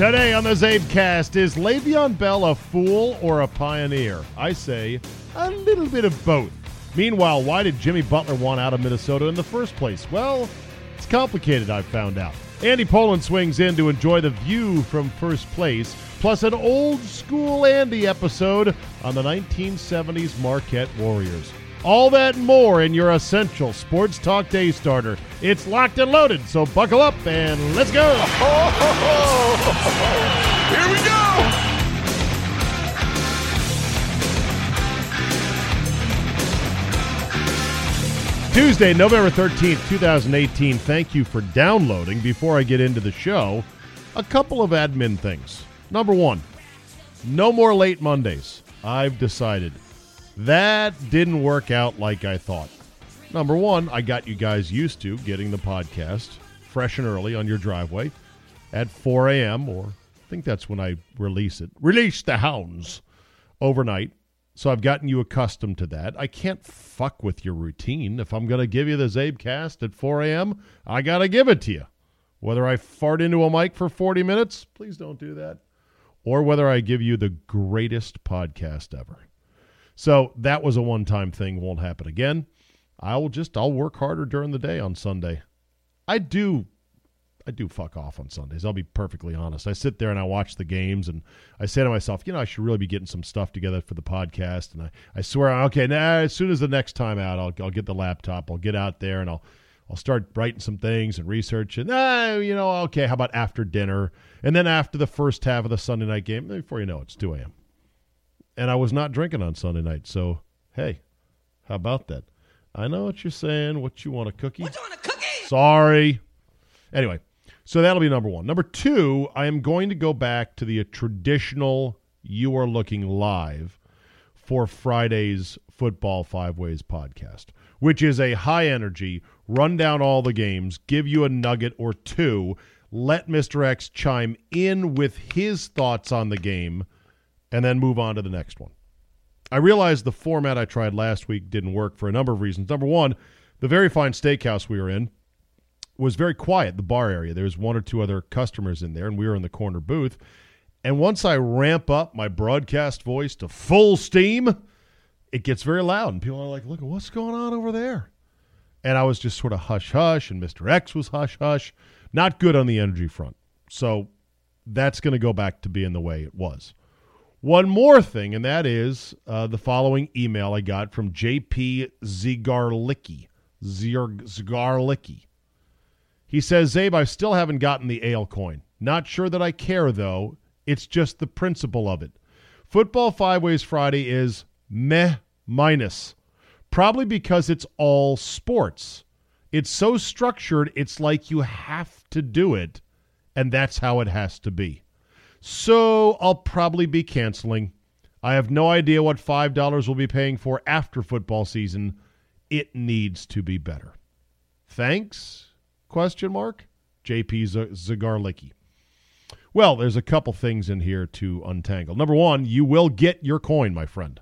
Today on the Zabecast, is Le'Veon Bell a fool or a pioneer? I say a little bit of both. Meanwhile, why did Jimmy Butler want out of Minnesota in the first place? Well, it's complicated, I've found out. Andy Pollin swings in to enjoy the view from first place, plus an old school Andy episode on the 1970s Marquette Warriors. All that and more in your essential sports talk day starter. It's locked and loaded, so buckle up and let's go. Here we go. Tuesday, November 13th, 2018. Thank you for downloading. Before I get into the show, a couple of admin things. Number one, no more late Mondays. I've decided. That didn't work out like I thought. Number one, I got you guys used to getting the podcast fresh and early on your driveway at 4 a.m., or I think that's when I release it. Release the hounds overnight. So I've gotten you accustomed to that. I can't fuck with your routine. If I'm going to give you the Zabecast at 4 a.m., I got to give it to you. Whether I fart into a mic for 40 minutes, please don't do that. Or whether I give you the greatest podcast ever. So that was a one time thing, won't happen again. I will just I'll work harder during the day on Sunday. I do I do fuck off on Sundays. I'll be perfectly honest. I sit there and I watch the games and I say to myself, you know, I should really be getting some stuff together for the podcast. And I, I swear, okay, now as soon as the next time out, I'll, I'll get the laptop, I'll get out there and I'll I'll start writing some things and research and ah, you know, okay, how about after dinner? And then after the first half of the Sunday night game, before you know it, it's 2 a.m. And I was not drinking on Sunday night. So, hey, how about that? I know what you're saying. What you want a cookie? What you want a cookie? Sorry. Anyway, so that'll be number one. Number two, I am going to go back to the traditional You Are Looking Live for Friday's Football Five Ways podcast, which is a high energy, run down all the games, give you a nugget or two, let Mr. X chime in with his thoughts on the game, and then move on to the next one. I realized the format I tried last week didn't work for a number of reasons. Number one, the very fine steakhouse we were in was very quiet, the bar area. There was one or two other customers in there, and we were in the corner booth. And once I ramp up my broadcast voice to full steam, it gets very loud, and people are like, look, what's going on over there? And I was just sort of hush hush, and Mr. X was hush hush. Not good on the energy front. So that's going to go back to being the way it was. One more thing, and that is uh, the following email I got from JP Zigarlicki. Zigarlicki. He says, Zabe, I still haven't gotten the ale coin. Not sure that I care, though. It's just the principle of it. Football Five Ways Friday is meh minus. Probably because it's all sports. It's so structured, it's like you have to do it, and that's how it has to be. So I'll probably be canceling. I have no idea what $5 we'll be paying for after football season. It needs to be better. Thanks? Question mark. JP Zagarlicki. Well, there's a couple things in here to untangle. Number one, you will get your coin, my friend.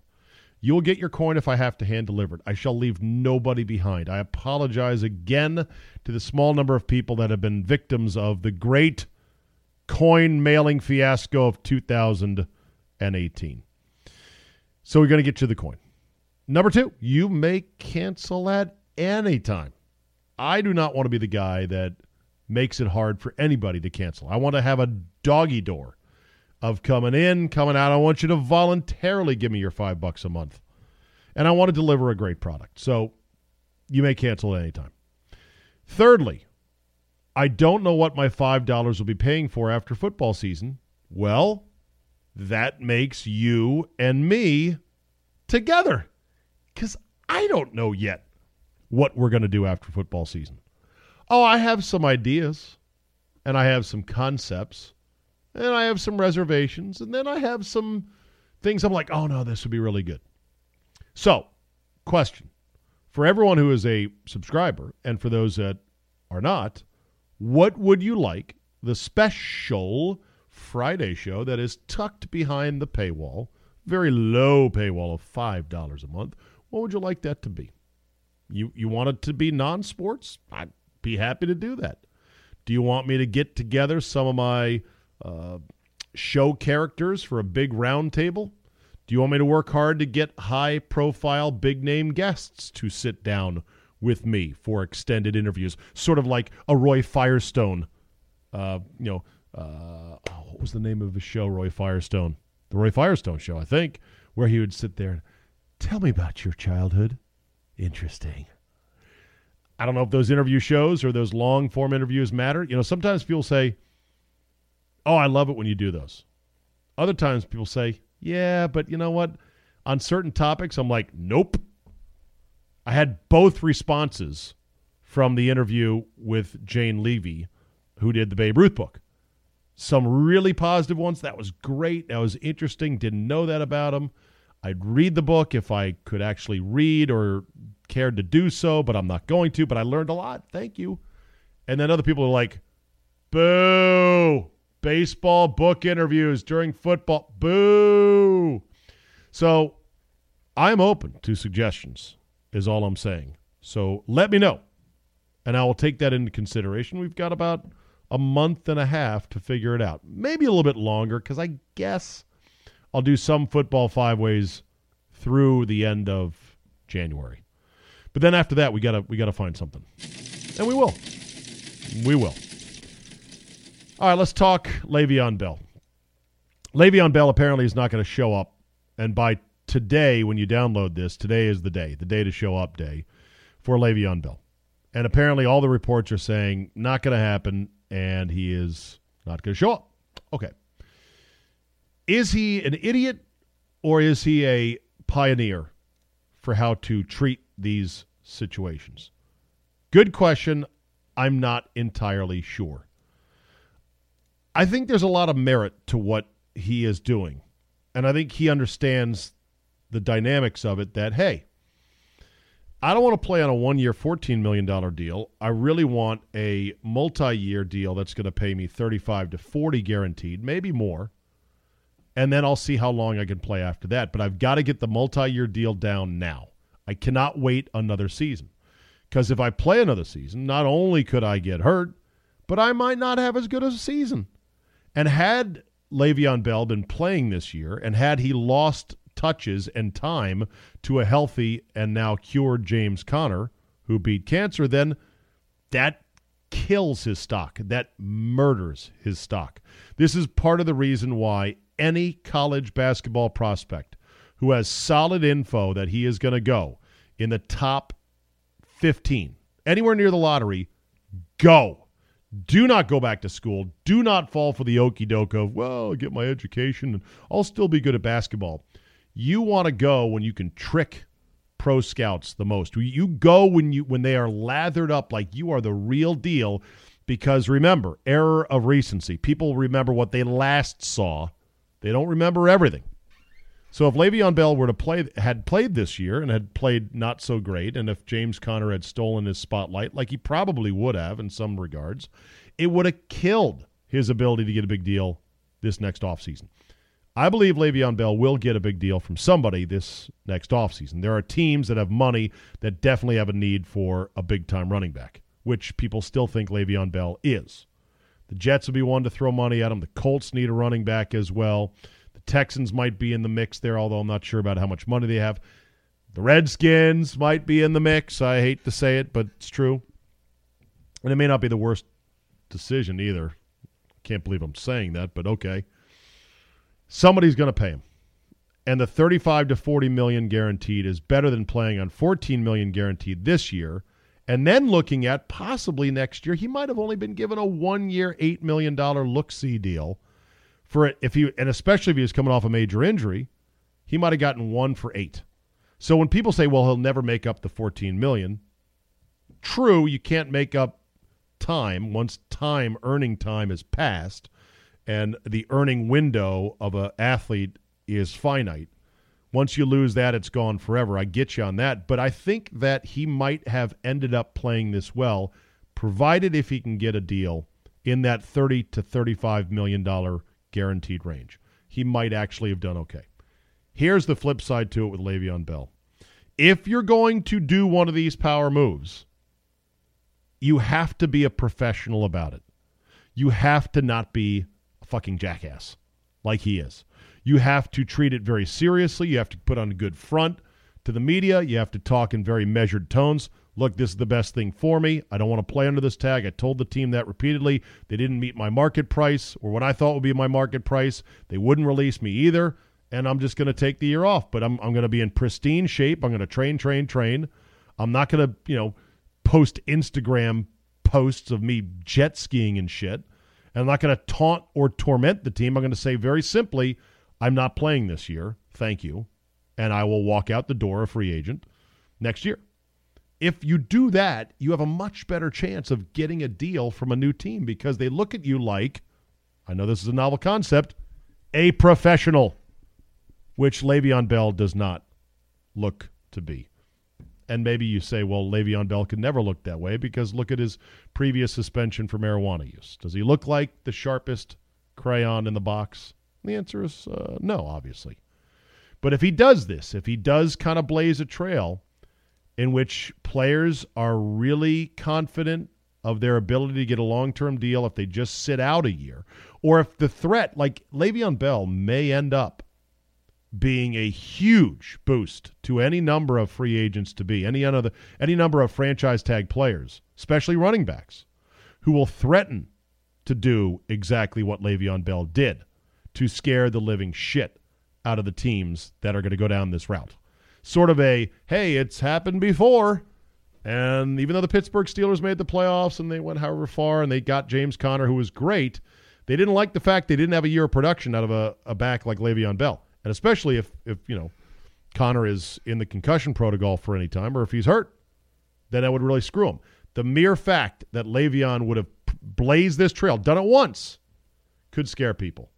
You will get your coin if I have to hand deliver it. I shall leave nobody behind. I apologize again to the small number of people that have been victims of the great coin mailing fiasco of 2018. So we're going to get to the coin. Number two, you may cancel at any time. I do not want to be the guy that makes it hard for anybody to cancel. I want to have a doggy door of coming in, coming out. I want you to voluntarily give me your five bucks a month. And I want to deliver a great product. So you may cancel at any time. Thirdly, I don't know what my $5 will be paying for after football season. Well, that makes you and me together because I don't know yet what we're going to do after football season. Oh, I have some ideas and I have some concepts and I have some reservations and then I have some things I'm like, oh no, this would be really good. So, question for everyone who is a subscriber and for those that are not, what would you like the special Friday show that is tucked behind the paywall, very low paywall of $5 a month? What would you like that to be? You you want it to be non-sports? I'd be happy to do that. Do you want me to get together some of my uh, show characters for a big round table? Do you want me to work hard to get high profile, big name guests to sit down with me for extended interviews? Sort of like a Roy Firestone, uh, you know, uh, what was the name of his show, Roy Firestone? The Roy Firestone Show, I think, where he would sit there and tell me about your childhood. Interesting. I don't know if those interview shows or those long form interviews matter. You know, sometimes people say, Oh, I love it when you do those. Other times people say, Yeah, but you know what? On certain topics, I'm like, Nope. I had both responses from the interview with Jane Levy, who did the Babe Ruth book. Some really positive ones. That was great. That was interesting. Didn't know that about him. I'd read the book if I could actually read or cared to do so, but I'm not going to. But I learned a lot. Thank you. And then other people are like, boo, baseball book interviews during football. Boo. So I'm open to suggestions, is all I'm saying. So let me know, and I will take that into consideration. We've got about a month and a half to figure it out. Maybe a little bit longer, because I guess I'll do some football five ways through the end of January. But then after that, we gotta we gotta find something, and we will. We will. All right, let's talk Le'Veon Bell. Le'Veon Bell apparently is not going to show up, and by today, when you download this, today is the day, the day to show up day for Le'Veon Bell. And apparently, all the reports are saying not going to happen, and he is not going to show up. Okay. Is he an idiot or is he a pioneer for how to treat these situations? Good question. I'm not entirely sure. I think there's a lot of merit to what he is doing. And I think he understands the dynamics of it that, hey, I don't want to play on a one year, $14 million deal. I really want a multi year deal that's going to pay me 35 to 40 guaranteed, maybe more and then I'll see how long I can play after that. But I've got to get the multi year deal down now. I cannot wait another season. Because if I play another season, not only could I get hurt, but I might not have as good a season. And had Le'Veon Bell been playing this year, and had he lost touches and time to a healthy and now cured James Conner, who beat cancer, then that kills his stock. That murders his stock. This is part of the reason why any college basketball prospect who has solid info that he is going to go in the top 15, anywhere near the lottery, go. Do not go back to school. Do not fall for the okey doke of, well, I'll get my education and I'll still be good at basketball. You want to go when you can trick pro scouts the most. You go when you when they are lathered up like you are the real deal because remember, error of recency. People remember what they last saw they don't remember everything. So if Le'Veon Bell were to play, had played this year and had played not so great, and if James Conner had stolen his spotlight, like he probably would have in some regards, it would have killed his ability to get a big deal this next offseason. I believe Le'Veon Bell will get a big deal from somebody this next offseason. There are teams that have money that definitely have a need for a big time running back, which people still think Le'Veon Bell is. The Jets will be one to throw money at him. The Colts need a running back as well. The Texans might be in the mix there, although I'm not sure about how much money they have. The Redskins might be in the mix. I hate to say it, but it's true. And it may not be the worst decision either. Can't believe I'm saying that, but okay. Somebody's going to pay him. And the 35 to 40 million guaranteed is better than playing on 14 million guaranteed this year. And then looking at possibly next year, he might have only been given a one year, $8 million look see deal for it. If he, and especially if he was coming off a major injury, he might have gotten one for eight. So when people say, well, he'll never make up the 14 million, true, you can't make up time once time, earning time is passed and the earning window of an athlete is finite. Once you lose that, it's gone forever. I get you on that. But I think that he might have ended up playing this well, provided if he can get a deal in that 30 to 35 million dollar guaranteed range. He might actually have done okay. Here's the flip side to it with Le'Veon Bell. If you're going to do one of these power moves, you have to be a professional about it. You have to not be fucking jackass like he is. You have to treat it very seriously. You have to put on a good front to the media. You have to talk in very measured tones. Look, this is the best thing for me. I don't want to play under this tag. I told the team that repeatedly. They didn't meet my market price or what I thought would be my market price. They wouldn't release me either. And I'm just going to take the year off. But I'm, I'm going to be in pristine shape. I'm going to train, train, train. I'm not going to, you know, post Instagram posts of me jet skiing and shit. And I'm not going to taunt or torment the team. I'm going to say very simply, I'm not playing this year. Thank you. And I will walk out the door a free agent next year. If you do that, you have a much better chance of getting a deal from a new team because they look at you like, I know this is a novel concept, a professional, which Le'Veon Bell does not look to be. And maybe you say, well, Le'Veon Bell could never look that way because look at his previous suspension for marijuana use. Does he look like the sharpest crayon in the box? The answer is uh, no, obviously. But if he does this, if he does kind of blaze a trail in which players are really confident of their ability to get a long term deal if they just sit out a year, or if the threat, like Le'Veon Bell, may end up being a huge boost to any number of free agents to be any other any number of franchise tag players, especially running backs, who will threaten to do exactly what Le'Veon Bell did to scare the living shit out of the teams that are going to go down this route. Sort of a hey, it's happened before. And even though the Pittsburgh Steelers made the playoffs and they went however far and they got James Conner, who was great, they didn't like the fact they didn't have a year of production out of a, a back like Le'Veon Bell and especially if if you know Conner is in the concussion protocol for any time, or if he's hurt, then that would really screw him. The mere fact that Le'Veon would have blazed this trail, done it once, could scare people.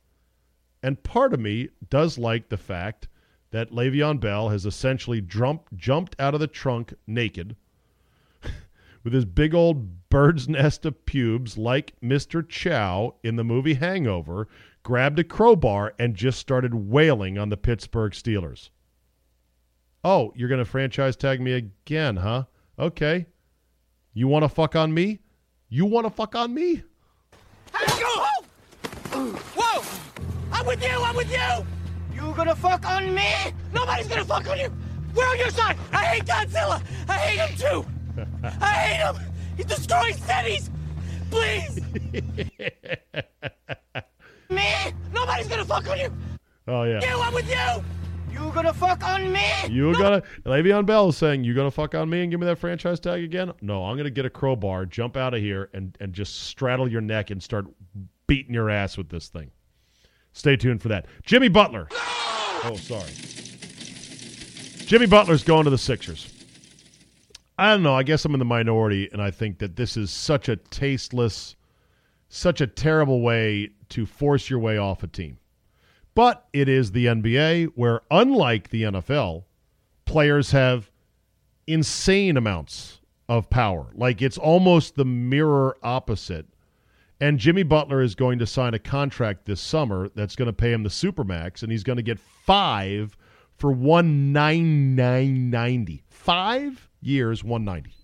And part of me does like the fact that Le'Veon Bell has essentially jumped jumped out of the trunk naked with his big old bird's nest of pubes like Mr. Chow in the movie Hangover, grabbed a crowbar and just started wailing on the Pittsburgh Steelers. Oh, you're going to franchise tag me again, huh? Okay. You want to fuck on me? You want to fuck on me? Hey, go! Whoa! I'm with you! I'm with you! You gonna fuck on me? Nobody's gonna fuck on you! We're on your side! I hate Godzilla! I hate him too! I hate him! He's destroying cities! Please! me? Nobody's gonna fuck on you! Oh, yeah. You, I'm with you! You gonna fuck on me? You No- gonna Le'Veon Bell is saying you gonna fuck on me and give me that franchise tag again? No, I'm gonna get a crowbar, jump out of here, and and just straddle your neck and start beating your ass with this thing. Stay tuned for that. Jimmy Butler. Oh, sorry. Jimmy Butler's going to the Sixers. I don't know. I guess I'm in the minority, and I think that this is such a tasteless, such a terrible way to force your way off a team. But it is the NBA where, unlike the NFL, players have insane amounts of power. Like it's almost the mirror opposite. And Jimmy Butler is going to sign a contract this summer that's going to pay him the supermax, and he's going to get five for one nine nine ninety. Five years, one ninety.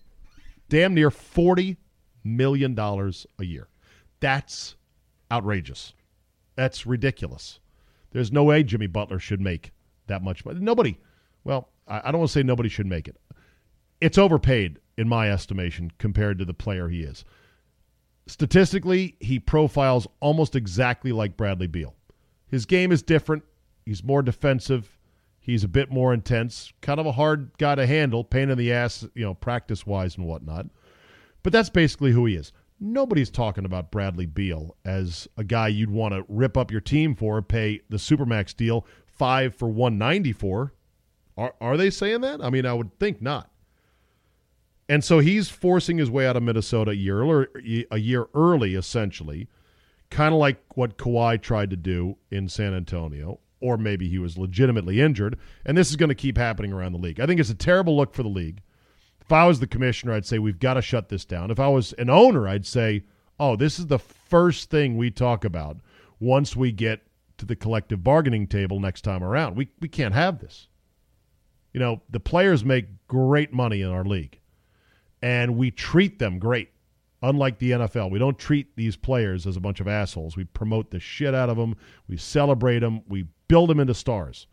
Damn near forty million dollars a year. That's outrageous. That's ridiculous. There's no way Jimmy Butler should make that much money. Nobody. Well, I I don't want to say nobody should make it. It's overpaid in my estimation compared to the player he is. statistically, he profiles almost exactly like Bradley Beal. His game is different. He's more defensive. He's a bit more intense. Kind of a hard guy to handle, pain in the ass, you know, practice wise and whatnot. But that's basically who he is. Nobody's talking about Bradley Beal as a guy you'd want to rip up your team for, pay the Supermax deal five for 194. Are, are they saying that? I mean, I would think not. And so he's forcing his way out of Minnesota a year, early, a year early, essentially, kind of like what Kawhi tried to do in San Antonio, or maybe he was legitimately injured. And this is going to keep happening around the league. I think it's a terrible look for the league. If I was the commissioner, I'd say we've got to shut this down. If I was an owner, I'd say, oh, this is the first thing we talk about once we get to the collective bargaining table next time around. We, we can't have this. You know, the players make great money in our league, and we treat them great. Unlike the NFL, we don't treat these players as a bunch of assholes. We promote the shit out of them, we celebrate them, we build them into stars.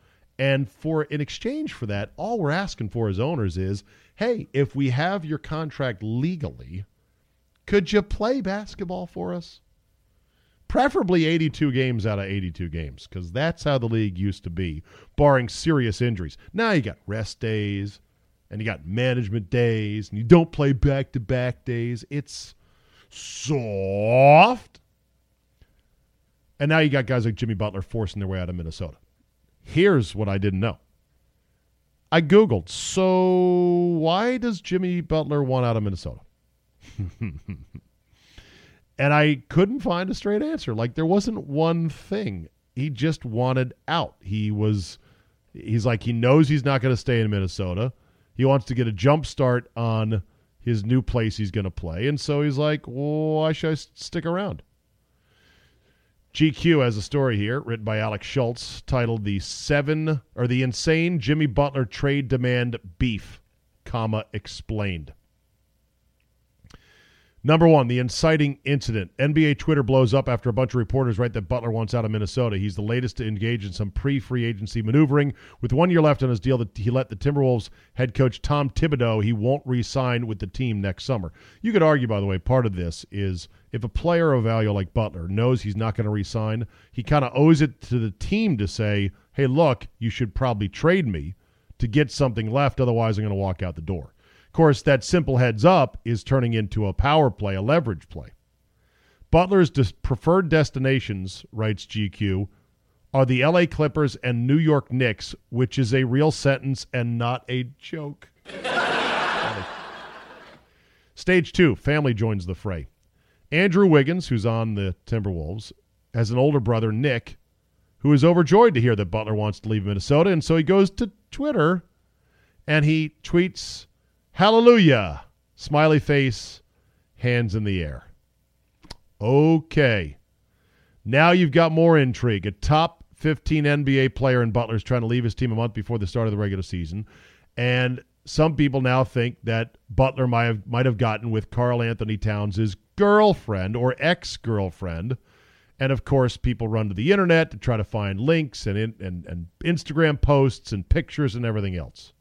And for in exchange for that, all we're asking for as owners is hey, if we have your contract legally, could you play basketball for us? Preferably 82 games out of 82 games, because that's how the league used to be, barring serious injuries. Now you got rest days, and you got management days, and you don't play back to back days. It's soft. And now you got guys like Jimmy Butler forcing their way out of Minnesota. Here's what I didn't know I Googled, so why does Jimmy Butler want out of Minnesota? and I couldn't find a straight answer. Like, there wasn't one thing. He just wanted out. He was, he's like, he knows he's not going to stay in Minnesota. He wants to get a jump start on his new place he's going to play. And so he's like, well, why should I stick around? GQ has a story here written by Alex Shultz titled "The Seven or the Insane Jimmy Butler Trade Demand Beef, comma explained." Number one, the inciting incident. NBA Twitter blows up after a bunch of reporters write that Butler wants out of Minnesota. He's the latest to engage in some pre free agency maneuvering. With one year left on his deal, that he let the Timberwolves head coach Tom Thibodeau, he won't re sign with the team next summer. You could argue, by the way, part of this is if a player of value like Butler knows he's not going to re sign, he kind of owes it to the team to say, hey, look, you should probably trade me to get something left. Otherwise, I'm going to walk out the door course, that simple heads up is turning into a power play, a leverage play. Butler's preferred destinations, writes GQ, are the LA Clippers and New York Knicks, which is a real sentence and not a joke. Stage two, family joins the fray. Andrew Wiggins, who's on the Timberwolves, has an older brother, Nick, who is overjoyed to hear that Butler wants to leave Minnesota. And so he goes to Twitter and he tweets Hallelujah. Smiley face, hands in the air. Okay. Now you've got more intrigue. A top 15 NBA player in Butler is trying to leave his team a month before the start of the regular season. And some people now think that Butler might have, might have gotten with Karl-Anthony Towns' girlfriend or ex girlfriend. And of course, people run to the internet to try to find links and, and, and Instagram posts and pictures and everything else.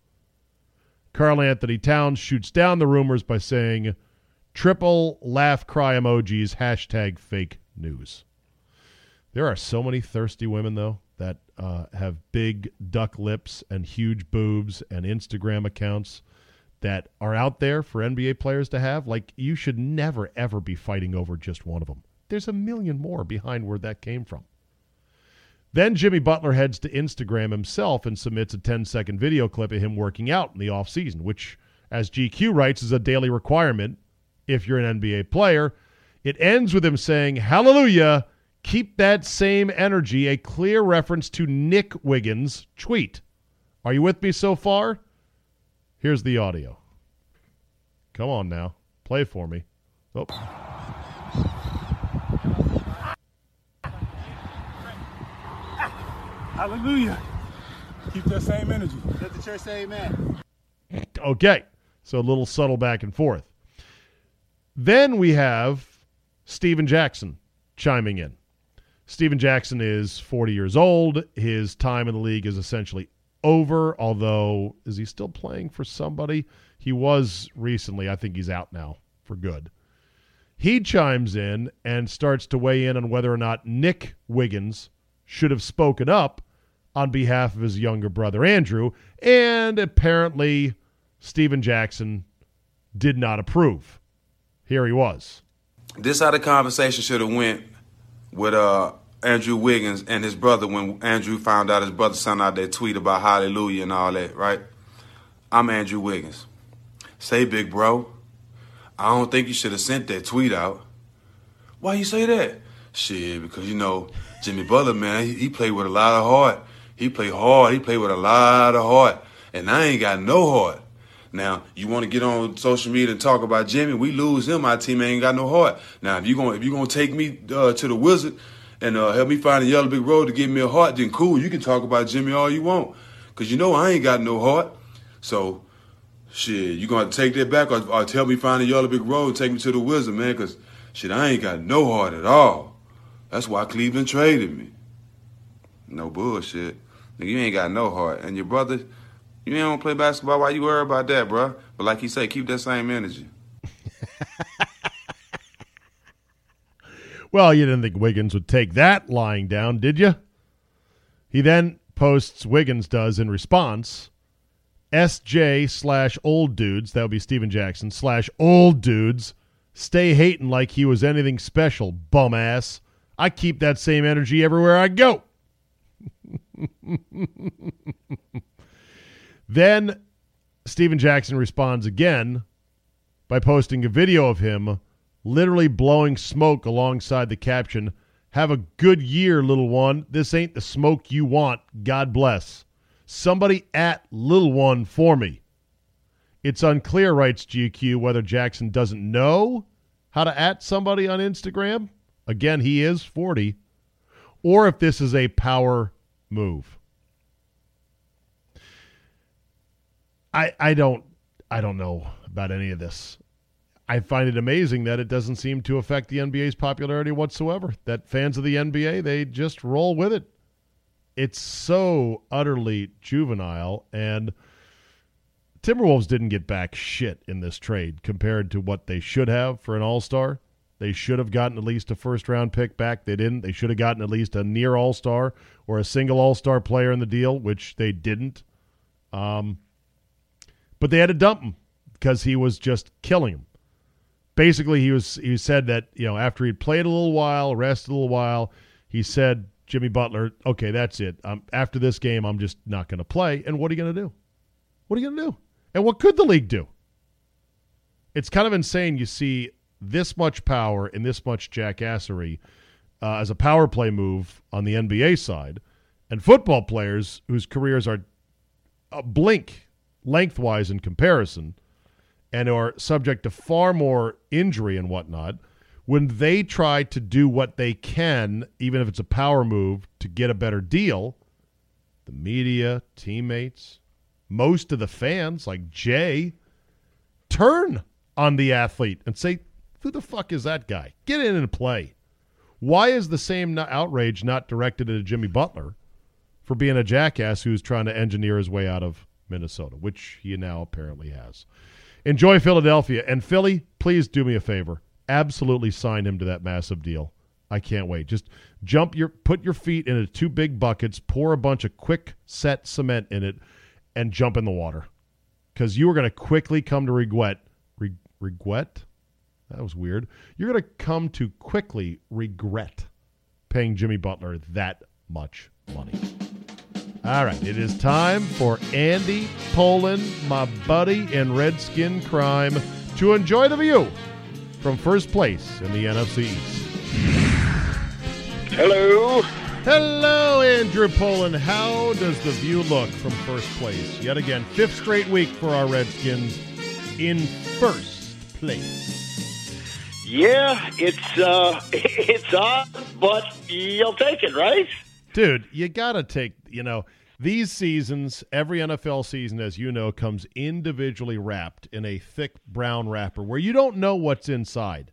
Karl-Anthony Towns shoots down the rumors by saying, triple laugh cry emojis, hashtag fake news. There are so many thirsty women, though, that uh, have big duck lips and huge boobs and Instagram accounts that are out there for NBA players to have. Like, you should never, ever be fighting over just one of them. There's a million more behind where that came from. Then Jimmy Butler heads to Instagram himself and submits a 10 second video clip of him working out in the offseason, which, as GQ writes, is a daily requirement if you're an NBA player. It ends with him saying, Hallelujah, keep that same energy, a clear reference to Nick Wiggins' tweet. Are you with me so far? Here's the audio. Come on now, play for me. Oh. Hallelujah. Keep that same energy. Let the church say amen. Okay. So a little subtle back and forth. Then we have Stephen Jackson chiming in. Stephen Jackson is 40 years old. His time in the league is essentially over, although, is he still playing for somebody? He was recently. I think he's out now for good. He chimes in and starts to weigh in on whether or not Nick Wiggins should have spoken up on behalf of his younger brother Andrew, and apparently Stephen Jackson did not approve. Here he was. This how the conversation should have went with uh, Andrew Wiggins and his brother when Andrew found out his brother sent out that tweet about hallelujah and all that, right? I'm Andrew Wiggins. Say, big bro, I don't think you should have sent that tweet out. Why you say that? Shit, because you know Jimmy Butler, man, he, he played with a lot of heart. He played hard. He played with a lot of heart, and I ain't got no heart. Now, you want to get on social media and talk about Jimmy? We lose him. My team ain't got no heart. Now, if you going if you gonna take me uh, to the Wizard and uh, help me find a yellow big road to give me a heart, then cool. You can talk about Jimmy all you want, cause you know I ain't got no heart. So, shit, you gonna take that back or, or tell me find a yellow big road and take me to the Wizard, man? Cause shit, I ain't got no heart at all. That's why Cleveland traded me. No bullshit. You ain't got no heart, and your brother you ain't gonna play basketball. Why you worry about that, bro? But like he said, keep that same energy. well, you didn't think Wiggins would take that lying down, did you? He then posts, Wiggins does in response, SJ slash old dudes, that would be Stephen Jackson, slash old dudes, stay hating like he was anything special, bum ass. I keep that same energy everywhere I go. Then Stephen Jackson responds again by posting a video of him literally blowing smoke alongside the caption, Have a good year, little one. This ain't the smoke you want. God bless. Somebody at little one for me. It's unclear, writes GQ, whether Jackson doesn't know how to at somebody on Instagram. Again, he is 40. Or if this is a power move. I I don't I don't know about any of this. I find it amazing that it doesn't seem to affect the NBA's popularity whatsoever. That fans of the NBA they just roll with it. It's so utterly juvenile and Timberwolves didn't get back shit in this trade compared to what they should have for an All-Star. They should have gotten at least a first round pick back. They didn't. They should have gotten at least a near All Star or a single All Star player in the deal, which they didn't. Um, but they had to dump him because he was just killing him. Basically, he was he said that you know after he'd played a little while, rested a little while, he said Jimmy Butler, okay, that's it. Um, after this game, I'm just not going to play. And what are you going to do? What are you going to do? And what could the league do? It's kind of insane. You see this much power and this much jackassery uh, as a power play move on the NBA side, and football players whose careers are a blink lengthwise in comparison and are subject to far more injury and whatnot, when they try to do what they can, even if it's a power move, to get a better deal, the media, teammates, most of the fans, like Jay, turn on the athlete and say, Who the fuck is that guy? Get in and play. Why is the same outrage not directed at Jimmy Butler for being a jackass who's trying to engineer his way out of Minnesota, which he now apparently has. Enjoy Philadelphia. And Philly, please do me a favor. Absolutely sign him to that massive deal. I can't wait. Just jump your put your feet into two big buckets, pour a bunch of quick set cement in it, and jump in the water. Because you are going to quickly come to regret re, regret? That was weird. You're going to come to quickly regret paying Jimmy Butler that much money. All right, it is time for Andy Pollin, my buddy in Redskin Crime, to enjoy the view from first place in the NFC East. Hello. Hello, Andrew Pollin. How does the view look from first place? Yet again, fifth straight week for our Redskins in first place. Yeah, it's uh it's odd, but you'll take it, right? Dude, you got to take, you know, these seasons, every NFL season, as you know, comes individually wrapped in a thick brown wrapper where you don't know what's inside.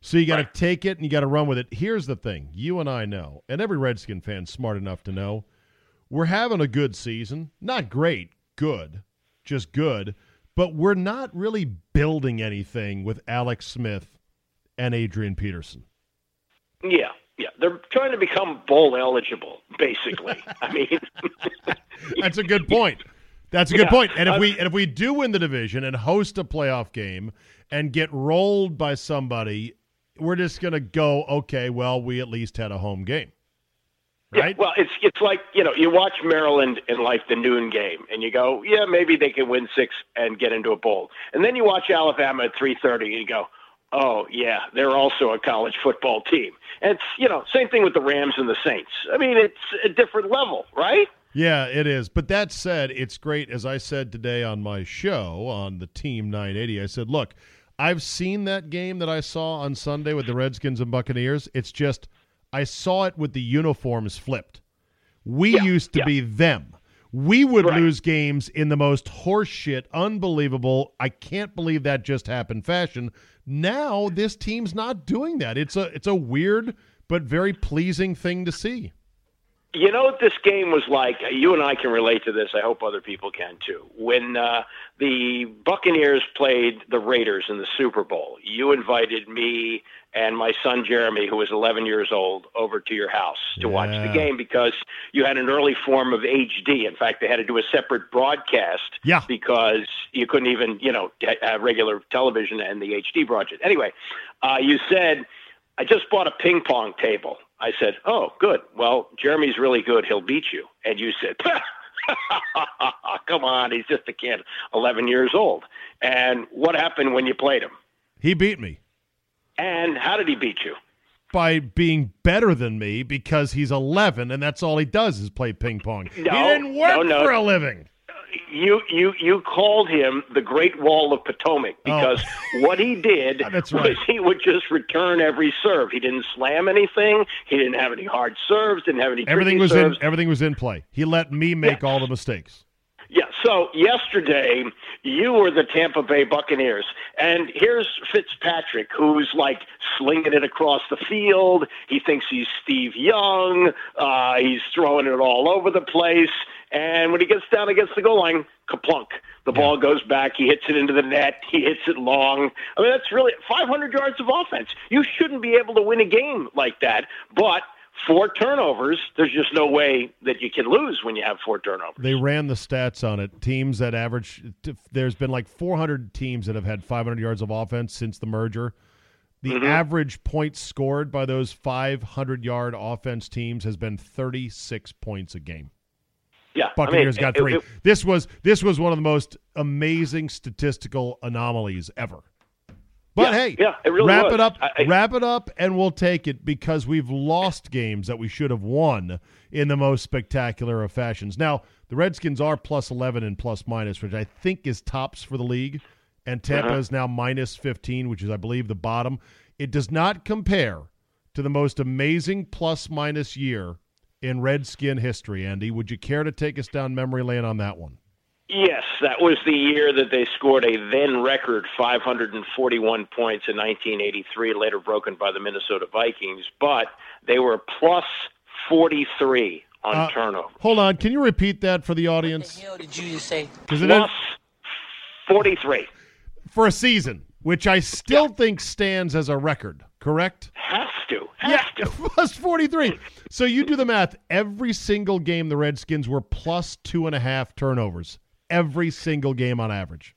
So you got to right. take it and you got to run with it. Here's the thing you and I know, and every Redskin fan smart enough to know, we're having a good season. Not great, good, just good. But we're not really building anything with Alex Smith and Adrian Peterson. Yeah, yeah. They're trying to become bowl eligible, basically. I mean, That's a good point. That's a good Yeah. point. And if Um, we and if we do win the division and host a playoff game and get rolled by somebody, we're just going to go, okay, well, we at least had a home game. Right? Yeah, well, it's it's like you know you watch Maryland in like the noon game, and you go, yeah, maybe they can win six and get into a bowl, and then you watch Alabama at three thirty, and you go, oh yeah, they're also a college football team, and it's you know same thing with the Rams and the Saints. I mean, it's a different level, right? Yeah, it is. But that said, it's great. As I said today on my show on the Team 980, I said, look, I've seen that game that I saw on Sunday with the Redskins and Buccaneers. It's just, I saw it with the uniforms flipped. We Yeah, used to yeah. be them. We would Right. lose games in the most horseshit, unbelievable, I can't believe that just happened fashion. Now this team's not doing that. It's a it's a weird but very pleasing thing to see. You know what this game was like? You and I can relate to this. I hope other people can too. When uh, the Buccaneers played the Raiders in the Super Bowl, you invited me and my son Jeremy, who was 11 years old, over to your house to watch the game because you had an early form of HD. In fact, they had to do a separate broadcast Yeah. because you couldn't even, you know, regular television and the HD broadcast. Anyway, uh, you said, I just bought a ping pong table. I said, Oh, good. Well, Jeremy's really good. He'll beat you. And you said, Come on, he's just a kid, 11 years old. And what happened when you played him? He beat me. And how did he beat you? by being better than me because he's 11 and that's all he does is play ping pong. he didn't work no, no. for a living. You you you called him the Great Wall of Potomac because what he did Oh. That's was he would just return every serve. He didn't slam anything. He didn't have any hard serves. Didn't have any Everything was serves. in everything was in play. He let me make Yes. all the mistakes. Yeah. So yesterday, you were the Tampa Bay Buccaneers, and here's Fitzpatrick, who's like slinging it across the field. He thinks he's Steve Young. Uh, he's throwing it all over the place, and when he gets down against the goal line, kaplunk. The ball goes back. He hits it into the net. He hits it long. I mean, that's really 500 yards of offense. You shouldn't be able to win a game like that, but. Four turnovers. There's just no way that you can lose when you have four turnovers. They ran the stats on it. Teams that average there's been like 400 teams that have had 500 yards of offense since the merger. The Mm-hmm. average points scored by those 500 yard offense teams has been 36 points a game. Yeah, Buccaneers I mean, got it- three. it- this was this was one of the most amazing statistical anomalies ever. But Yeah, hey, yeah, it really wrap was. it up, I- I- wrap it up, and we'll take it because we've lost games that we should have won in the most spectacular of fashions. Now, the Redskins are plus eleven and plus minus, which I think is tops for the league, and Tampa Uh-huh. is now minus fifteen, which is I believe the bottom. It does not compare to the most amazing plus minus year in Redskin history. Andy, would you care to take us down memory lane on that one? yes, that was the year that they scored a then record 541 points in 1983, later broken by the Minnesota Vikings. But they were plus 43 on Uh, turnover. Hold on, can you repeat that for the audience? hell did you just say? 'Cause it Plus 43 for a season, which I still think stands as a record. Correct? has to. Has to. plus forty three. So you do the math. Every single game, the Redskins were plus two and a half turnovers. Every single game on average.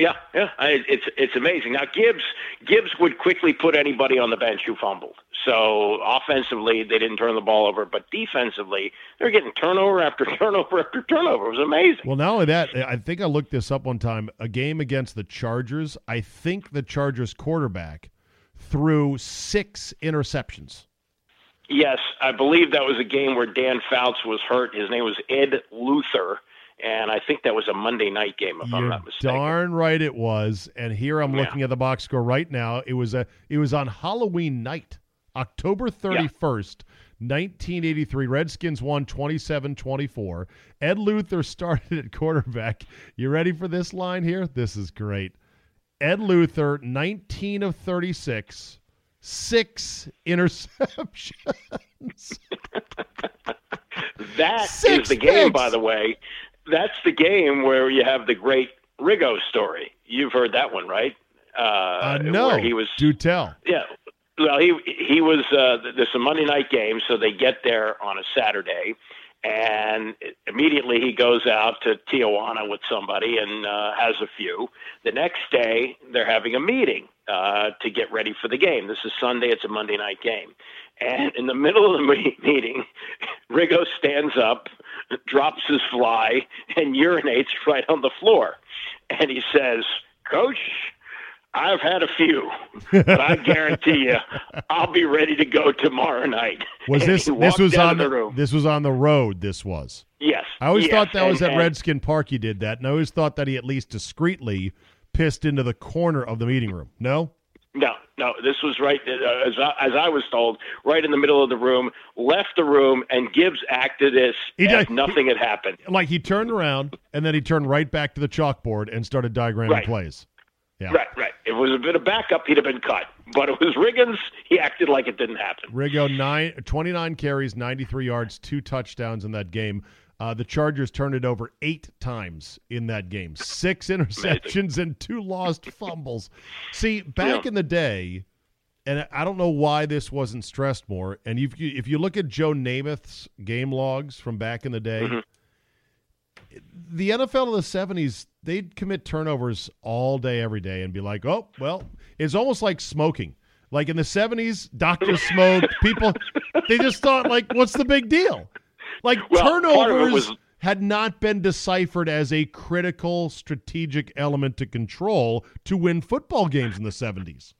Yeah, yeah, I, it's it's amazing. Now Gibbs Gibbs would quickly put anybody on the bench who fumbled. So offensively, they didn't turn the ball over, but defensively, they're getting turnover after turnover after turnover. It was amazing. Well, not only that, I think I looked this up one time. A game against the Chargers. I think the Chargers quarterback threw six interceptions. Yes, I believe that was a game where Dan Fouts was hurt. His name was Ed Luther, and I think that was a Monday night game, if I'm not mistaken. darn right it was. And here I'm Yeah. looking at the box score right now. It was a it was on Halloween night, October 31st, 1983. Redskins won 27-24. Ed Luther started at quarterback. You ready for this line here? This is great. Ed Luther, 19 of 36, six interceptions. That is Six the game, picks. by the way. That's the game where you have the great Riggo story. You've heard that one, right? Uh, Uh, no, he was do tell. yeah. Well, he he was. Uh, there's a Monday night game, so they get there on a Saturday, and immediately he goes out to Tijuana with somebody and uh, has a few. The next day, they're having a meeting uh, to get ready for the game. This is Sunday. It's a Monday night game, and in the middle of the meeting, Riggo stands up, drops his fly, and urinates right on the floor, and he says, "Coach." I've had a few, but I guarantee you, I'll be ready to go tomorrow night. Was And this this was on the room. this was on the road? This was. Yes, I always yes, thought that was at and- Redskin Park. He did that, and I always thought that he at least discreetly pissed into the corner of the meeting room. No, No, no, this was right uh, as I, as I was told, right in the middle of the room. Left the room, and Gibbs acted as He if did- nothing had happened. like he turned around and then he turned right back to the chalkboard and started diagramming Right. plays. Yeah. Right, right. If it was a bit of backup, he'd have been cut. But it was Riggins. He acted like it didn't happen. Riggo nine, 29 carries, 93 yards, two touchdowns in that game. Uh, the Chargers turned it over eight times in that game. Six interceptions and two lost fumbles. See, back Yeah. in the day, and I don't know why this wasn't stressed more. And if you, if you look at Joe Namath's game logs from back in the day, Mm-hmm. the NFL of the 70s, they'd commit turnovers all day, every day, and be like, oh, well, it's almost like smoking. Like in the 70s, doctors smoked, people, they just thought, like, what's the big deal? Like, Well, part of it turnovers was- had not been deciphered as a critical strategic element to control to win football games in the 70s.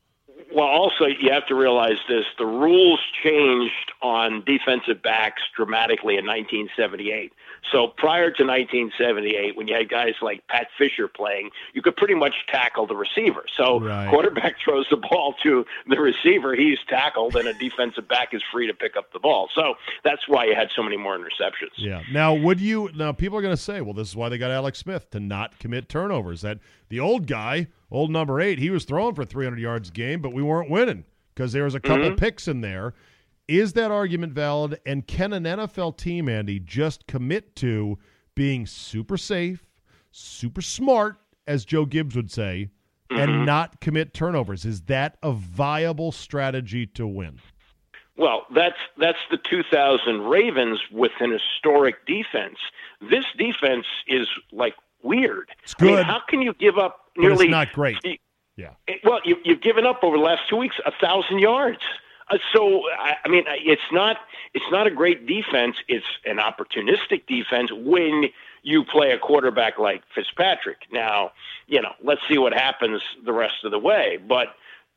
Well, also you have to realize this: the rules changed on defensive backs dramatically in 1978. So prior to 1978, when you had guys like Pat Fischer playing, you could pretty much tackle the receiver. So Right. quarterback throws the ball to the receiver, he's tackled, and a defensive back is free to pick up the ball. So that's why you had so many more interceptions. Yeah. Now, would you? Now, people are going to say, well, this is why they got Alex Smith to not commit turnovers. That the old guy, old number eight, he was throwing for 300 yards a game, but we weren't winning because there was a couple mm-hmm. picks in there. Is that argument valid? And can an NFL team, Andy, just commit to being super safe, super smart, as Joe Gibbs would say, and mm-hmm. not commit turnovers? Is that a viable strategy to win? Well, that's that's the 2000 Ravens with an historic defense. This defense is like weird. It's I mean, how can you give up But it's not great. Yeah. Well, you, you've given up over the last two weeks a thousand yards. Uh, so I, I mean, it's not it's not a great defense. It's an opportunistic defense when you play a quarterback like Fitzpatrick. Now, you know, let's see what happens the rest of the way, but.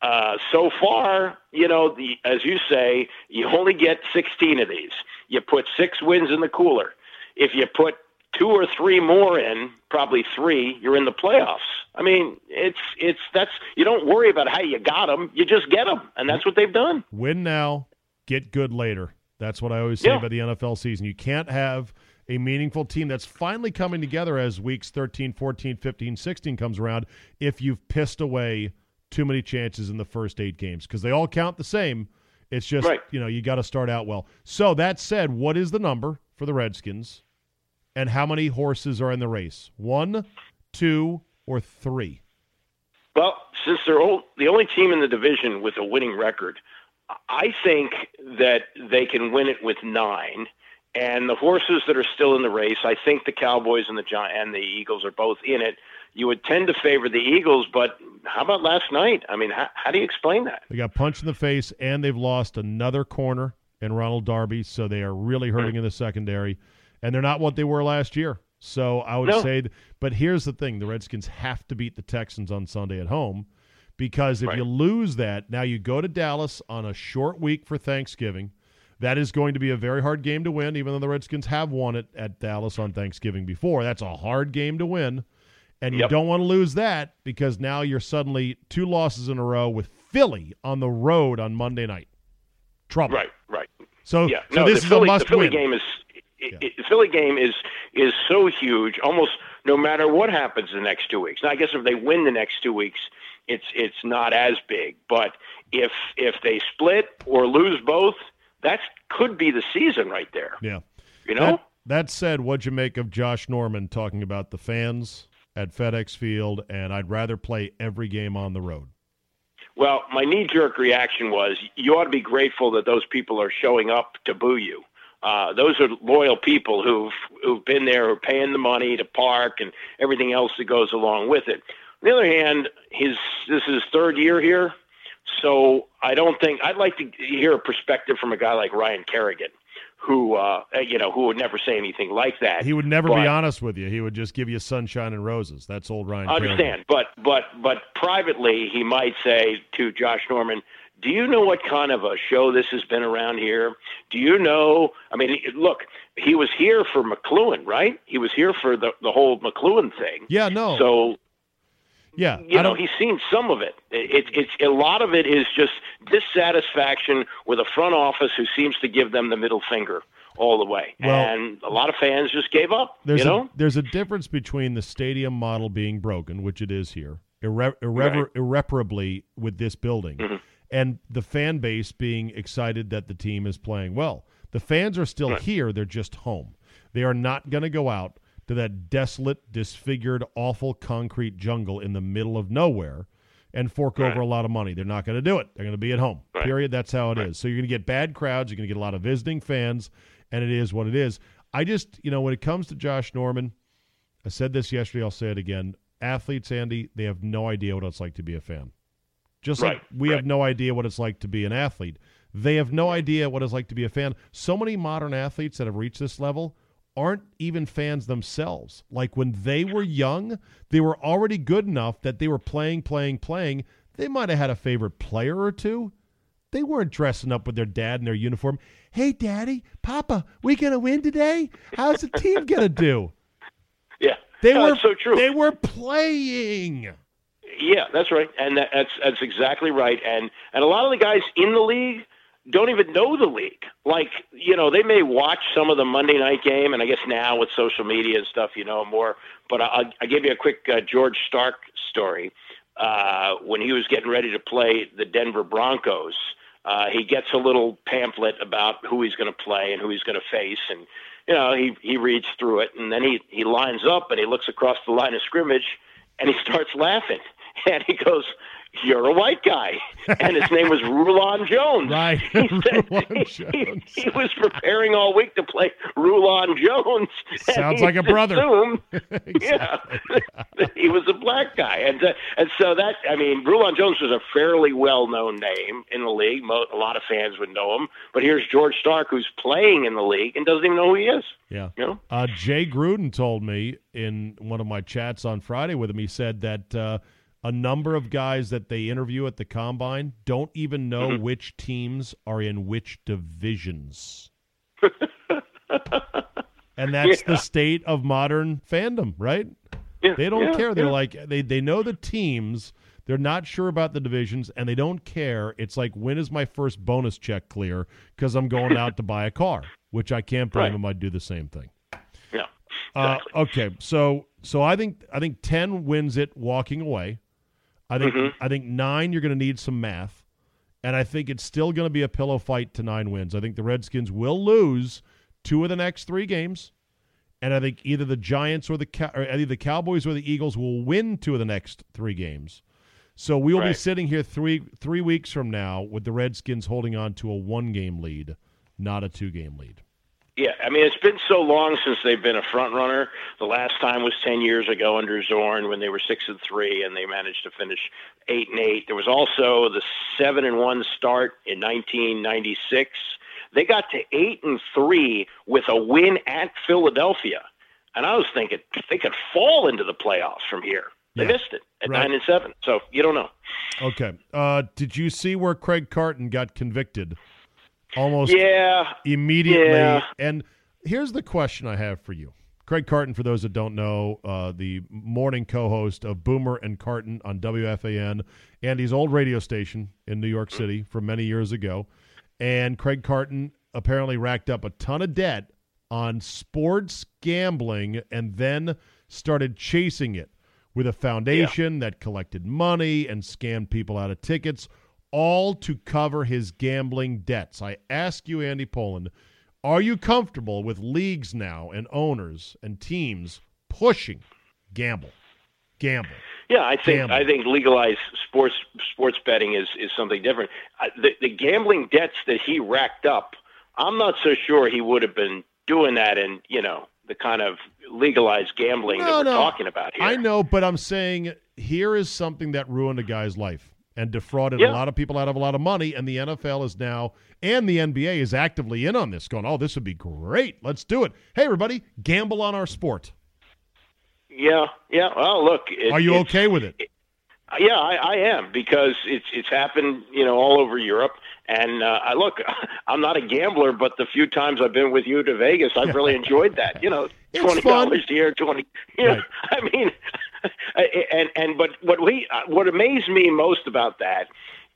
Uh, so far, you know, the, as you say, you only get 16 of these. You put six wins in the cooler. If you put two or three more in, probably three, you're in the playoffs. I mean, it's it's that's you don't worry about how you got them, you just get them, and that's what they've done. win now, get good later. That's what I always say Yeah. about the NFL season. You can't have a meaningful team that's finally coming together as weeks 13, 14, 15, 16 comes around if you've pissed away too many chances in the first eight games because they all count the same. It's just, Right. you know, you got to start out well. So that said, what is the number for the Redskins and how many horses are in the race? One, two, or three? Well, since they're all, the only team in the division with a winning record, I think that they can win it with nine. And the horses that are still in the race, I think the Cowboys and the Gi- and the Eagles are both in it. You would tend to favor the Eagles, but how about last night? I mean, how, how do you explain that? They got punched in the face, and they've lost another corner in Ronald Darby, so they are really hurting hmm. in the secondary, and they're not what they were last year. So I would No. say, th- but here's the thing: the Redskins have to beat the Texans on Sunday at home, because if Right. you lose that, now you go to Dallas on a short week for Thanksgiving. That is going to be a very hard game to win, even though the Redskins have won it at Dallas on Thanksgiving before. That's a hard game to win. And you Yep. don't want to lose that because now you're suddenly two losses in a row with Philly on the road on Monday night. Trouble. Right, right. So, Yeah, so no, this the is Philly, a must the Philly win. game is i i- the Philly game is is so huge. Almost no matter what happens the next two weeks. Now, I guess if they win the next two weeks, it's it's not as big. But if if they split or lose both, that could be the season right there. yeah. You know. That, that said, what'd you make of Josh Norman talking about the fans at FedEx Field and I'd rather play every game on the road? Well, my knee jerk reaction was you ought to be grateful that those people are showing up to boo you. Uh, those are loyal people who've who've been there, who are paying the money to park and everything else that goes along with it. On the other hand, his this is his third year here, so I don't think I'd like to hear a perspective from a guy like Ryan Kerrigan who uh, you know who would never say anything like that. He would never but, be honest with you. He would just give you sunshine and roses. That's old Ryan. I understand, but but but privately, he might say to Josh Norman, "Do you know what kind of a show this has been around here? Do you know? I mean, look, he was here for McCloughan, right? He was here for the the whole McCloughan thing. Yeah, no. So yeah, you know, he's seen some of it. It's it's a lot of it is just dissatisfaction with a front office who seems to give them the middle finger all the way, Well- and a lot of fans just gave up. There's you know, a, there's a difference between the stadium model being broken, which it is here, irre- irrever- Right. irreparably with this building, Mhm. And the fan base being excited that the team is playing well. The fans are still Right. here; they're just home. They are not going to go out to that desolate, disfigured, awful concrete jungle in the middle of nowhere and fork Right. over a lot of money. They're not going to do it. They're going to be at home. Right. Period. That's how it is. So you're going to get bad crowds. You're going to get a lot of visiting fans, and it is what it is. I just, you know, when it comes to Josh Norman, I said this yesterday. I'll say it again. Athletes, Andy, they have no idea what it's like to be a fan. Just like Right, we have no idea what it's like to be an athlete. They have no idea what it's like to be a fan. So many modern athletes that have reached this level aren't even fans themselves. Like when they were young, they were already good enough that they were playing, playing, playing. They might have had a favorite player or two. They weren't dressing up with their dad in their uniform. Hey, daddy, papa, we gonna win today? How's the team gonna do? yeah, They No, were so true. They were playing. Yeah, that's right, and that, that's that's exactly right. And and a lot of the guys in the league don't even know the league. Like you know, they may watch some of the Monday night game, and I guess now with social media and stuff, you know more. But I, I give you a quick uh, George Starke story. Uh, when he was getting ready to play the Denver Broncos, uh, he gets a little pamphlet about who he's going to play and who he's going to face, and you know he he reads through it, and then he he lines up and he looks across the line of scrimmage, and he starts laughing, and he goes, "You're a white guy," and his name was Rulon Jones. Right, He said Rulon he, Jones. he was preparing all week to play Rulon Jones. Sounds like a brother. assumed yeah, he was a black guy, and uh, and so that I mean, Rulon Jones was a fairly well-known name in the league. Mo- a lot of fans would know him. But here's George Starke, who's playing in the league and doesn't even know who he is. Yeah. You know, Uh, Jay Gruden told me in one of my chats on Friday with him, he said that uh, a number of guys that they interview at the combine don't even know Mm-hmm. which teams are in which divisions. and that's the state of modern fandom, right? yeah, They don't yeah, care. They're yeah. like they they know the teams. They're not sure about the divisions, and they don't care. It's like when is my first bonus check clear? Because I'm going out to buy a car, which I can't blame Right. them. I'd do the same thing. yeah, Uh, okay, so so I think I think ten wins it walking away. I think Mm-hmm. I think nine you're going to need some math, and I think it's still going to be a pillow fight to nine wins. I think the Redskins will lose two of the next three games, and I think either the Giants or the or either the Cowboys or the Eagles will win two of the next three games. So we will be sitting here three three weeks from now with the Redskins holding on to a one game lead, not a two game lead. Yeah, I mean it's been so long since they've been a front runner. The last time was ten years ago under Zorn when they were six and three and they managed to finish eight and eight. There was also the seven and one start in 1996. They got to eight and three with a win at Philadelphia, and I was thinking they could fall into the playoffs from here. They Yeah, missed it at right. nine and seven, so you don't know. Okay. Uh, did you see where Craig Carton got convicted? Almost Yeah, immediately. Yeah. And here's the question I have for you. Craig Carton, for those that don't know, uh, the morning co-host of Boomer and Carton on WFAN, Andy's old radio station in New York City from many years ago. And Craig Carton apparently racked up a ton of debt on sports gambling and then started chasing it with a foundation that collected money and scammed people out of tickets, all to cover his gambling debts. I ask you, Andy Pollin, are you comfortable with leagues now and owners and teams pushing gamble? Gamble. Yeah, I think Gamble. I think legalized sports sports betting is is something different. Uh, the, the gambling debts that he racked up, I'm not so sure he would have been doing that in you know the kind of legalized gambling that we're no. talking about here. I know, but I'm saying here is something that ruined a guy's life and defrauded Yeah. a lot of people out of a lot of money. And the NFL is now, and the NBA is actively in on this, going, oh, this would be great. Let's do it. Hey, everybody, gamble on our sport. Yeah, yeah. Well, look, it, Are you okay with it? Yeah, I, I am because it's it's happened, you know, all over Europe. And uh, I look, I'm not a gambler, but the few times I've been with you to Vegas, I've really enjoyed that. You know, It's twenty dollars here, twenty. You know, Right. I mean, and and but what we what amazed me most about that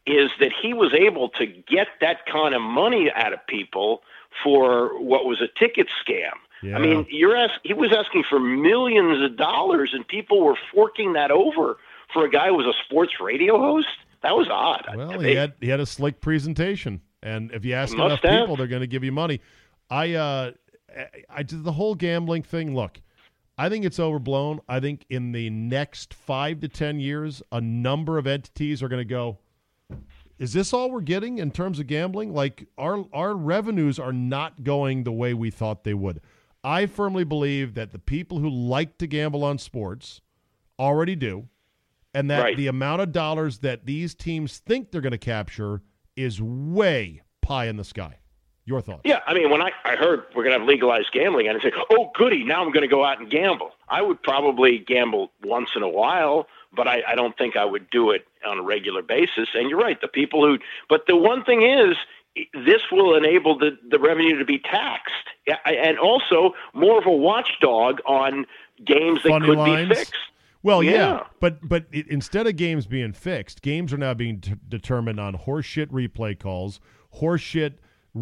is that he was able to get that kind of money out of people for what was a ticket scam. Yeah. I mean, you're ask, he was asking for millions of dollars, and people were forking that over for a guy who was a sports radio host. That was odd. Well, he had he had a slick presentation, and if you ask enough have. people, they're going to give you money. I uh, I, I did the whole gambling thing. Look, I think it's overblown. I think in the next five to ten years, a number of entities are going to go. Is this all we're getting in terms of gambling? Like our our revenues are not going the way we thought they would. I firmly believe that the people who like to gamble on sports already do and that Right. the amount of dollars that these teams think they're going to capture is way pie in the sky. Your thoughts? Yeah, I mean, when I, I heard we're going to have legalized gambling, and I said, oh, goody, now I'm going to go out and gamble. I would probably gamble once in a while, but I, I don't think I would do it on a regular basis. And you're right, the people who, but the one thing is, this will enable the, the revenue to be taxed, Yeah, and also more of a watchdog on games that Funny could lines? be fixed. Well, yeah, Yeah. but but it, instead of games being fixed, games are now being t- determined on horseshit replay calls, horseshit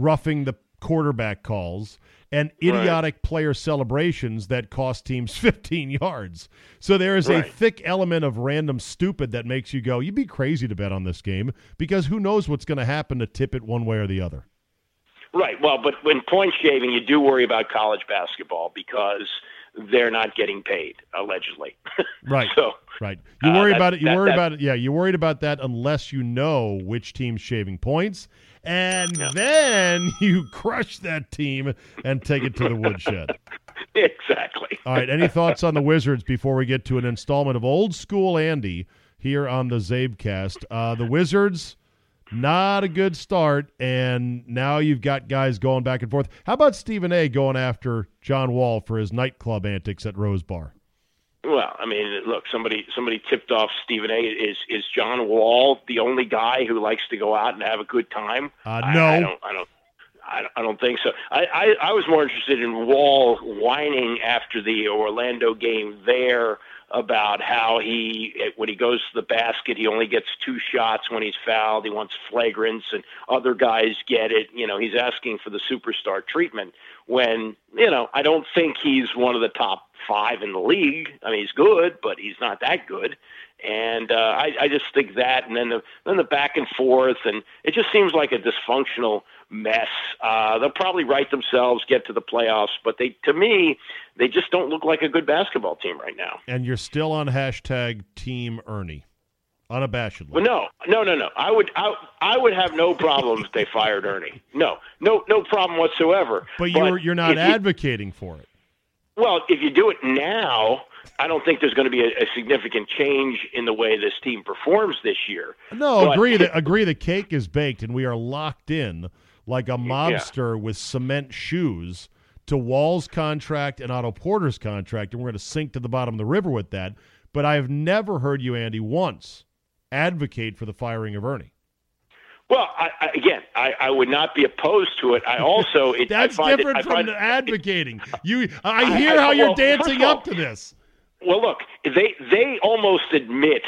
roughing the quarterback calls, and idiotic player celebrations that cost teams 15 yards. So there is a thick element of random stupid that makes you go, you'd be crazy to bet on this game because who knows what's going to happen to tip it one way or the other. Right. Well, but when point shaving, you do worry about college basketball because they're not getting paid allegedly. Right. so Right. You Uh, worry that- about it. You that- worry that- about it. Yeah, you worried about that unless you know which team's shaving points, and then you crush that team and take it to the woodshed. exactly. All right. Any thoughts on the Wizards before we get to an installment of old school Andy here on the Zabecast? Uh, the Wizards, not a good start, and now you've got guys going back and forth. How about Stephen A. going after John Wall for his nightclub antics at Rose Bar? Well, I mean, look, somebody somebody tipped off Stephen A. Is is John Wall the only guy who likes to go out and have a good time? Uh, no. I, don't. I don't. I don't- I don't think so. I, I, I was more interested in Wall whining after the Orlando game there about how he, when he goes to the basket, he only gets two shots when he's fouled. He wants flagrants, and other guys get it. You know, he's asking for the superstar treatment when, you know, I don't think he's one of the top five in the league. I mean, he's good, but he's not that good. And uh, I, I just think that, and then the then the back and forth, and it just seems like a dysfunctional mess. Uh, they'll probably right themselves, get to the playoffs, but they, to me, they just don't look like a good basketball team right now. And you're still on hashtag Team Ernie, unabashedly. Well, no, no, no, no. I would, I, I would have no problem if they fired Ernie. No, no, no problem whatsoever. But you're you're not you- advocating for it. Well, if you do it now, I don't think there's going to be a, a significant change in the way this team performs this year. No, But- agree that agree the cake is baked and we are locked in like a mobster with cement shoes to Wall's contract and Otto Porter's contract, and we're going to sink to the bottom of the river with that. But I have never heard you, Andy, once advocate for the firing of Ernie. Well, I, I, again, I, I would not be opposed to it. I also it, That's I find different it, from advocating. You, I hear how you're dancing of up to this. Well, look, they they almost admit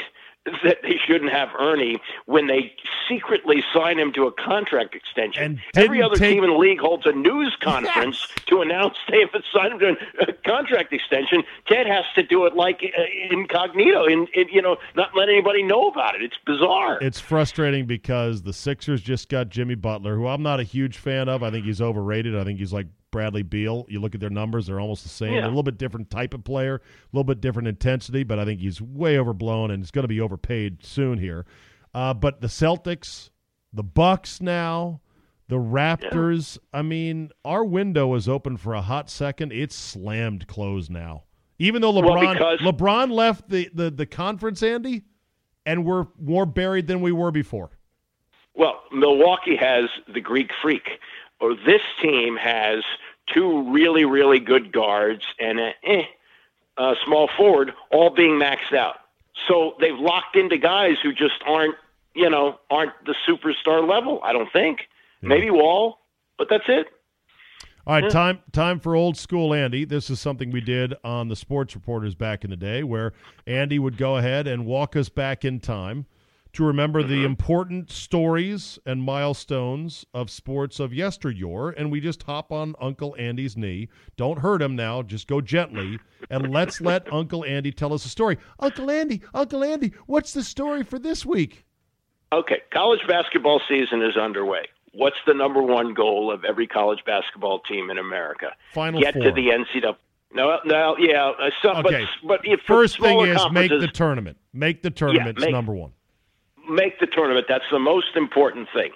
that they shouldn't have Ernie when they secretly sign him to a contract extension. And Every other take- team in the league holds a news conference to announce they have signed him to a contract extension. Ted has to do it like uh, incognito, and you know, not let anybody know about it. It's bizarre. It's frustrating because the Sixers just got Jimmy Butler, who I'm not a huge fan of. I think he's overrated. I think he's like Bradley Beal. You look at their numbers; they're almost the same. Yeah. They're a little bit different type of player, a little bit different intensity, but I think he's way overblown and he's going to be overpaid soon here. Uh, but the Celtics, the Bucks now, the Raptors. I mean, our window is open for a hot second. It's slammed closed now. Even though LeBron because- LeBron left the, the, the conference, Andy, and we're more buried than we were before. Well, Milwaukee has the Greek freak, or this team has two really, really good guards and a eh, uh, small forward, all being maxed out. So they've locked into guys who just aren't, you know, aren't the superstar level. I don't think. Maybe Wall, but that's it. All right, time time for old school Andy. This is something we did on the Sports Reporters back in the day, where Andy would go ahead and walk us back in time to remember the important stories and milestones of sports of yesteryear. And we just hop on Uncle Andy's knee. Don't hurt him now. Just go gently, and let's let Uncle Andy tell us a story. Uncle Andy, Uncle Andy, what's the story for this week? Okay, college basketball season is underway. What's the number one goal of every college basketball team in America? Final Get four. to the NCAA. No, no, yeah. Uh, some, Okay. but, but First thing is make the tournament. Make the tournament make- number one. Make the tournament. That's the most important thing.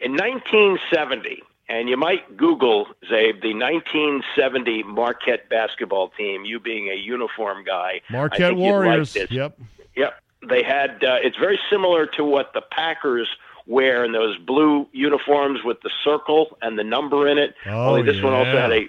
In 1970, and you might Google, Zabe, the 1970 Marquette basketball team, you being a uniform guy. Marquette you'd like Warriors. Yep. Yep. They had, uh, it's very similar to what the Packers wear in those blue uniforms with the circle and the number in it. Oh, Only this one also yeah. had a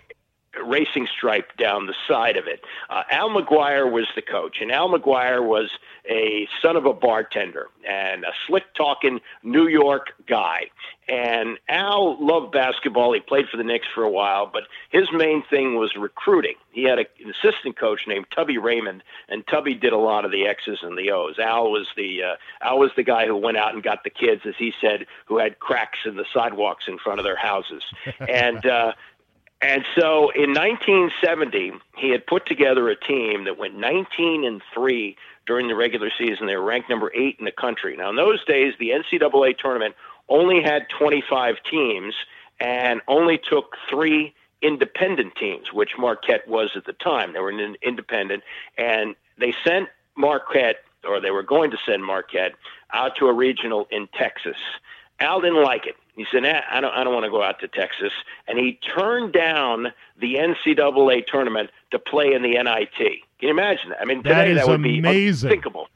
racing stripe down the side of it. Uh, Al McGuire was the coach, and Al McGuire was a son of a bartender and a slick talking New York guy. And Al loved basketball. He played for the Knicks for a while, but his main thing was recruiting. He had a, an assistant coach named Tubby Raymond, and Tubby did a lot of the X's and the O's. Al was the uh, Al was the guy who went out and got the kids, as he said, who had cracks in the sidewalks in front of their houses. and uh, and so in 1970, he had put together a team that went 19 and 3 during the regular season. They were ranked number 8 in the country. Now, in those days, the NCAA tournament only had 25 teams and only took 3 independent teams, which Marquette was at the time. They were an independent and they sent Marquette or they were going to send Marquette out to a regional in Texas. Al didn't like it. He said, nah, I don't, I don't want to go out to Texas. And he turned down the NCAA tournament to play in the NIT. Can you imagine that? I mean, That today is that would be amazing. unthinkable.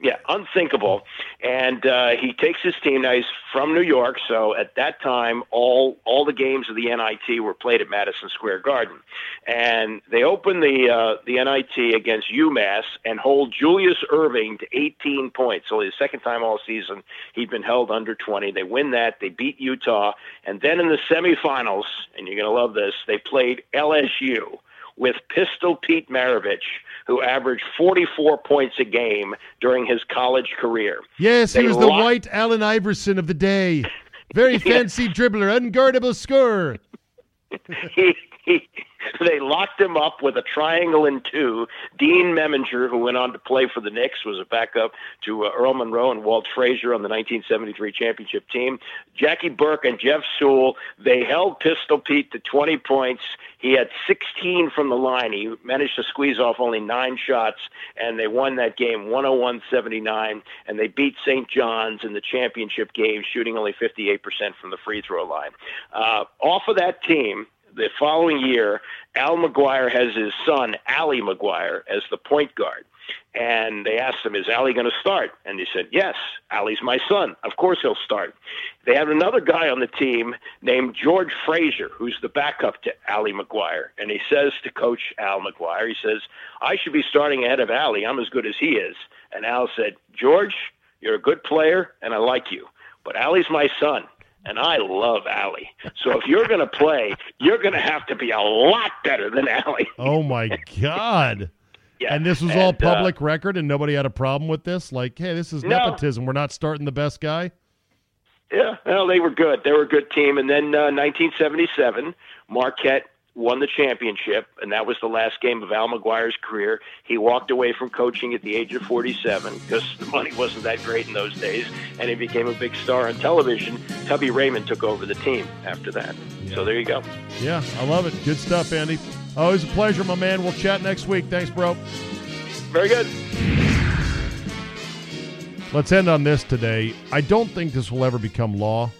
Yeah, unthinkable. And uh, he takes his team. Now he's from New York, so at that time, all all the games of the NIT were played at Madison Square Garden, and they open the uh, the NIT against UMass and hold Julius Erving to 18 points. Only the second time all season he'd been held under 20. They win that. They beat Utah, and then in the semifinals, and you're going to love this, they played LSU with Pistol Pete Maravich, who averaged 44 points a game during his college career. Yes, he They was the white Allen Iverson of the day. Very fancy dribbler, unguardable scorer. he, he, they locked him up with a triangle in two. Dean Meminger, who went on to play for the Knicks, was a backup to uh, Earl Monroe and Walt Frazier on the 1973 championship team. Jackie Burke and Jeff Sewell, they held Pistol Pete to 20 points. He had 16 from the line. He managed to squeeze off only nine shots, and they won that game 101-79, and they beat St. John's in the championship game, shooting only 58% from the free throw line. Uh, off of that team, the following year, Al McGuire has his son, Allie McGuire, as the point guard. And they asked him, Is Allie going to start? And he said, Yes, Allie's my son. Of course he'll start. They have another guy on the team named George Frazier, who's the backup to Allie McGuire. And he says to Coach Al McGuire, He says, I should be starting ahead of Allie. I'm as good as he is. And Al said, George, you're a good player, and I like you. But Allie's my son and I love Allie. So if you're going to play, you're going to have to be a lot better than Allie. Oh my God. Yeah. And this was all And, uh, public record, and nobody had a problem with this. Like, hey, this is No. nepotism. We're not starting the best guy. Yeah, well, they were good. They were a good team. And then uh, 1977, Marquette won the championship, and that was the last game of Al McGuire's career. He walked away from coaching at the age of 47 because the money wasn't that great in those days, and he became a big star on television. Tubby Raymond took over the team after that. Yeah. So there you go. Yeah, I love it. Good stuff, Andy. Always a pleasure, my man. We'll chat next week. Thanks, bro. Very good. Let's end on this today. I don't think this will ever become law,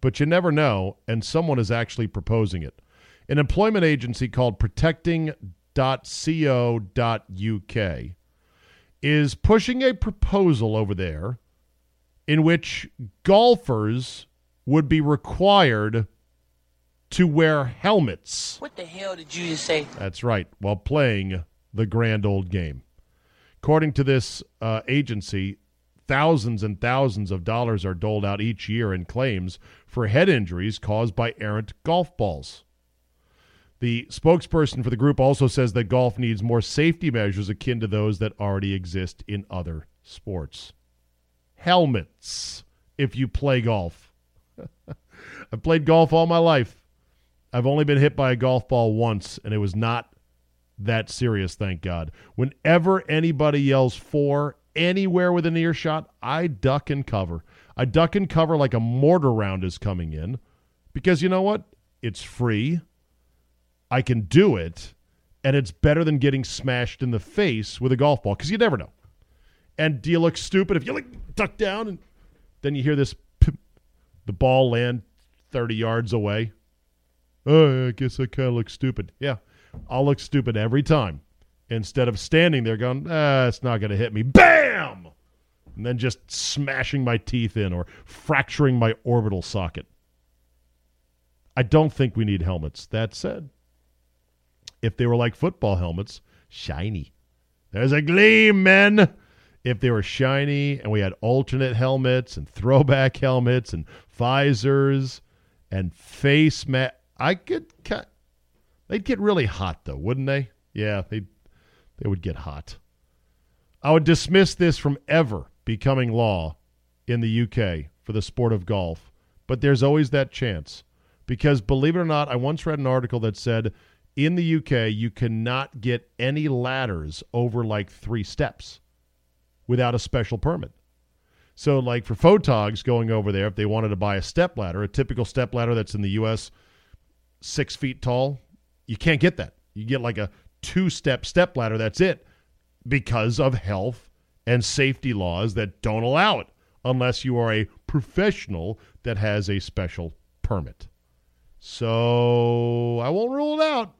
but you never know, and someone is actually proposing it. An employment agency called protecting.co.uk is pushing a proposal over there in which golfers would be required to wear helmets. What the hell did you just say? That's right, while playing the grand old game. According to this uh, agency, thousands and thousands of dollars are doled out each year in claims for head injuries caused by errant golf balls. The spokesperson for the group also says that golf needs more safety measures akin to those that already exist in other sports. Helmets if you play golf. I've played golf all my life. I've only been hit by a golf ball once, and it was not that serious, thank God. Whenever anybody yells for anywhere within earshot, I duck and cover. I duck and cover like a mortar round is coming in because you know what? It's free. I can do it, and it's better than getting smashed in the face with a golf ball because you never know. And do you look stupid if you like duck down and then you hear this the ball land 30 yards away? Oh, I guess I kind of look stupid. Yeah, I'll look stupid every time instead of standing there going, ah, it's not going to hit me. Bam! And then just smashing my teeth in or fracturing my orbital socket. I don't think we need helmets. That said, if they were like football helmets, shiny. There's a gleam, men. If they were shiny and we had alternate helmets and throwback helmets and visors and face mat, I could cut. They'd get really hot though, wouldn't they? Yeah, they'd they would get hot. I would dismiss this from ever becoming law in the UK for the sport of golf, but there's always that chance. Because believe it or not, I once read an article that said in the UK you cannot get any ladders over like three steps without a special permit. So, like for photogs going over there, if they wanted to buy a step ladder, a typical step ladder that's in the U.S. six feet tall, you can't get that. You get like a two step step ladder. That's it because of health and safety laws that don't allow it unless you are a professional that has a special permit. So I won't rule it out.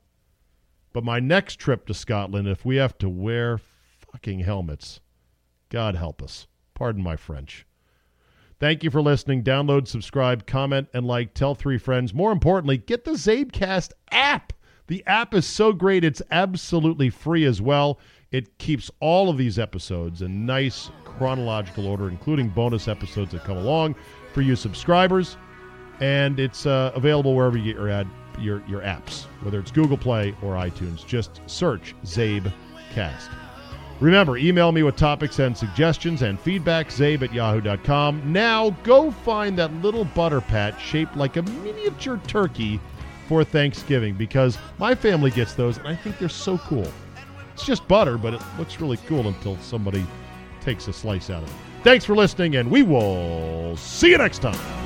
But my next trip to Scotland, if we have to wear fucking helmets, God help us. Pardon my French. Thank you for listening. Download, subscribe, comment, and like. Tell three friends. More importantly, get the Zabecast app. The app is so great, it's absolutely free as well. It keeps all of these episodes in nice chronological order, including bonus episodes that come along for you subscribers. And it's uh, available wherever you get your ad, your your apps, whether it's Google Play or iTunes. Just search Zabecast. Remember, email me with topics and suggestions and feedback, zabe at yahoo.com. Now, go find that little butter pat shaped like a miniature turkey for Thanksgiving because my family gets those and I think they're so cool. It's just butter, but it looks really cool until somebody takes a slice out of it. Thanks for listening, and we will see you next time.